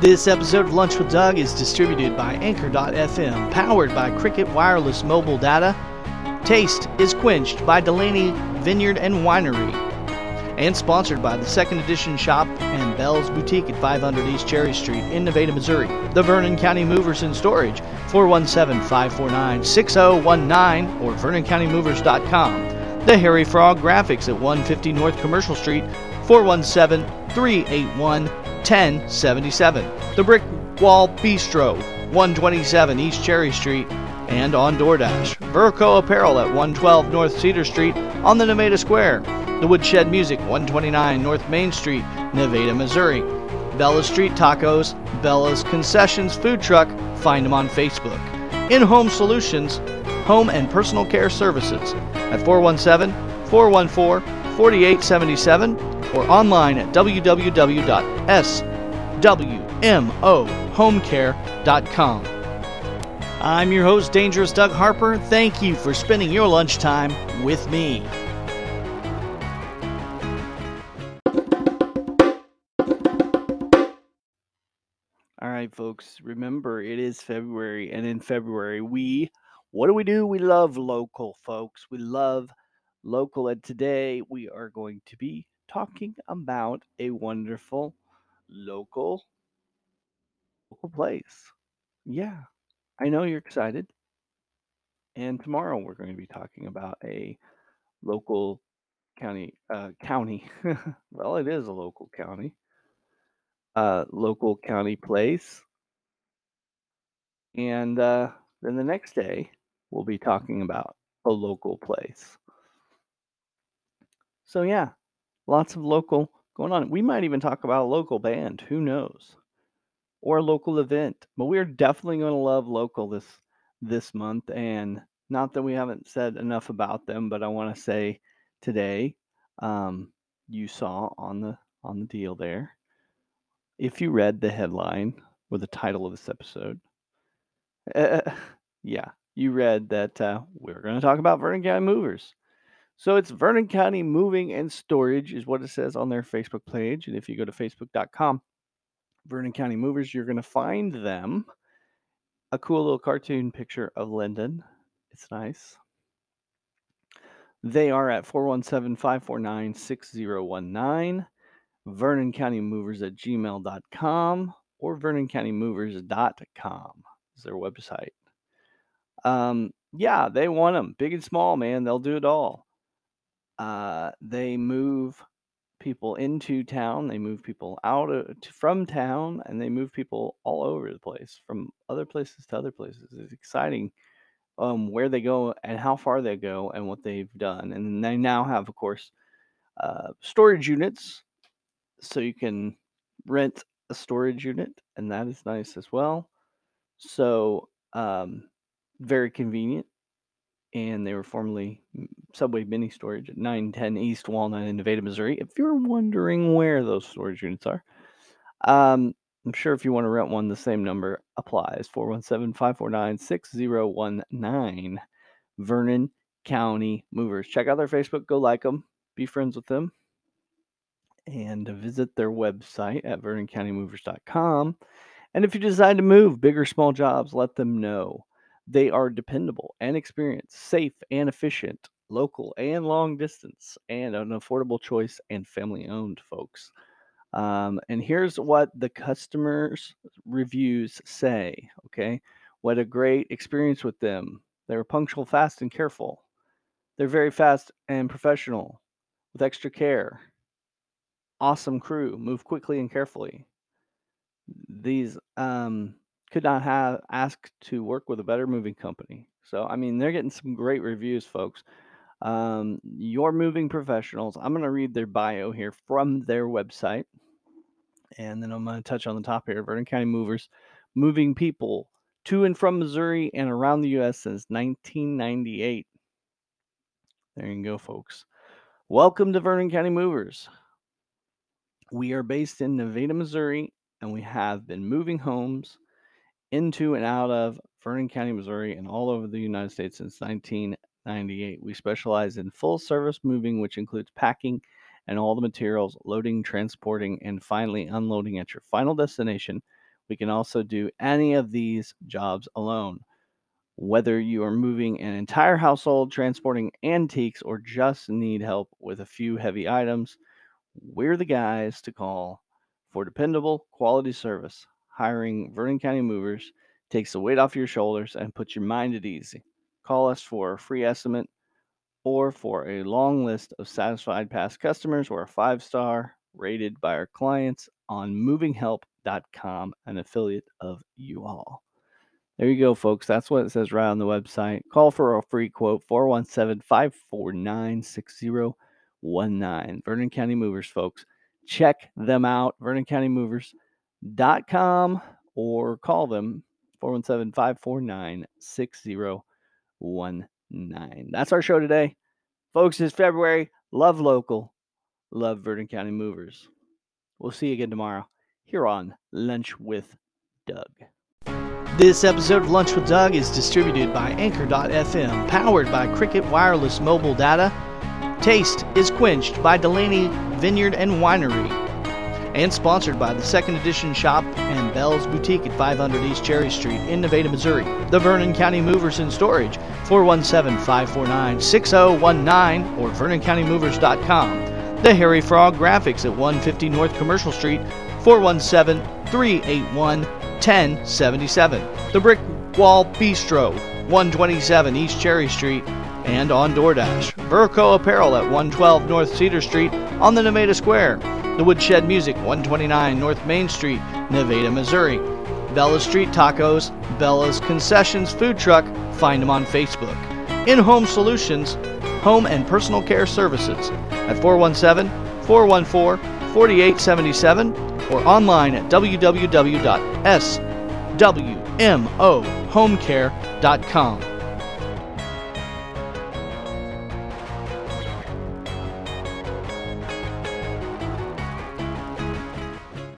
This episode of Lunch with Doug is distributed by Anchor.fm, powered by Cricket Wireless Mobile Data. Taste is quenched by Delaney Vineyard and Winery. And sponsored by the Second Edition Shop and Bell's Boutique at 500 East Cherry Street in Nevada, Missouri. The Vernon County Movers and Storage, 417 549 6019 or VernonCountyMovers.com. The Harry Frog Graphics at 150 North Commercial Street, 417 381 1077. The Brick Wall Bistro, 127 East Cherry Street, and on DoorDash. Verco Apparel at 112 North Cedar Street on the Nevada Square. The Woodshed Music, 129 North Main Street, Nevada, Missouri. Bella Street Tacos, Bella's Concessions Food Truck, find them on Facebook. In Home Solutions, Home and Personal Care Services at 417 414 4877 or online at www.swmohomecare.com. I'm your host, Dangerous Doug Harper. Thank you for spending your lunchtime with me. All right, folks, remember it is February, and in February, we what do we do? We love local, folks. We love local, and today we are going to be talking about a wonderful local local place. Yeah, I know you're excited. And tomorrow we're going to be talking about a local county uh, county. well, it is a local county. Uh, local county place. And uh, then the next day we'll be talking about a local place. So yeah, lots of local going on. We might even talk about a local band, who knows? Or a local event. But we're definitely going to love local this this month and not that we haven't said enough about them, but I want to say today um, you saw on the on the deal there. If you read the headline or the title of this episode, uh, yeah, you read that uh, we're going to talk about Vernon County Movers. So it's Vernon County Moving and Storage is what it says on their Facebook page. And if you go to facebook.com, Vernon County Movers, you're going to find them a cool little cartoon picture of Linden. It's nice. They are at 417 549 6019, Vernon County Movers at gmail.com, or VernonCountyMovers.com is their website. Um, yeah, they want them big and small, man. They'll do it all. Uh, they move people into town, they move people out of, from town, and they move people all over the place, from other places to other places. It's exciting um, where they go and how far they go and what they've done. And they now have, of course, uh, storage units, so you can rent a storage unit, and that is nice as well. So um, very convenient and they were formerly Subway Mini Storage at 910 East Walnut in Nevada, Missouri. If you're wondering where those storage units are, um, I'm sure if you want to rent one, the same number applies 417 549 6019. Vernon County Movers. Check out their Facebook, go like them, be friends with them, and visit their website at vernoncountymovers.com. And if you decide to move, big or small jobs, let them know. They are dependable and experienced, safe and efficient, local and long distance, and an affordable choice and family owned, folks. Um, and here's what the customers' reviews say. Okay. What a great experience with them. They were punctual, fast, and careful. They're very fast and professional with extra care. Awesome crew. Move quickly and carefully. These um, could not have asked to work with a better moving company. So, I mean, they're getting some great reviews, folks. Um, your moving professionals. I'm going to read their bio here from their website. And then I'm going to touch on the top here Vernon County Movers, moving people to and from Missouri and around the U.S. since 1998. There you go, folks. Welcome to Vernon County Movers. We are based in Nevada, Missouri, and we have been moving homes into and out of Vernon County, Missouri, and all over the United States since 1998. We specialize in full service moving, which includes packing and all the materials, loading, transporting, and finally unloading at your final destination We can also do any of these jobs alone. Whether you are moving an entire household, transporting antiques, or just need help with a few heavy items, we're the guys to call for dependable, quality service. Hiring Vernon County Movers takes the weight off your shoulders and puts your mind at ease. Call us for a free estimate or for a long list of satisfied past customers or a five star rated by our clients on movinghelp.com, an affiliate of U-Haul. There you go, folks. That's what it says right on the website. Call for a free quote 417 549 6019. Vernon County Movers, folks. Check them out, vernoncountymovers.com, or call them 417 549 6019. That's our show today. Folks, it's February. Love local. Love Vernon County Movers. We'll see you again tomorrow here on Lunch with Doug. This episode of Lunch with Doug is distributed by Anchor.fm, powered by Cricket Wireless Mobile Data. Taste is quenched by Delaney Vineyard and Winery. And sponsored by the Second Edition Shop and Bell's Boutique at 500 East Cherry Street in Nevada, Missouri. The Vernon County Movers and Storage, 417 549 6019 or VernonCountyMovers.com. The Harry Frog Graphics at 150 North Commercial Street, 417 381 1077. The Brick Wall Bistro, 127 East Cherry Street, and on DoorDash. Verco Apparel at 112 North Cedar Street on the Nevada Square. The Woodshed Music, 129 North Main Street, Nevada, Missouri. Bella Street Tacos, Bella's Concessions Food Truck, find them on Facebook. In Home Solutions, Home and Personal Care Services at 417 414 4877 or online at www.swmohomecare.com.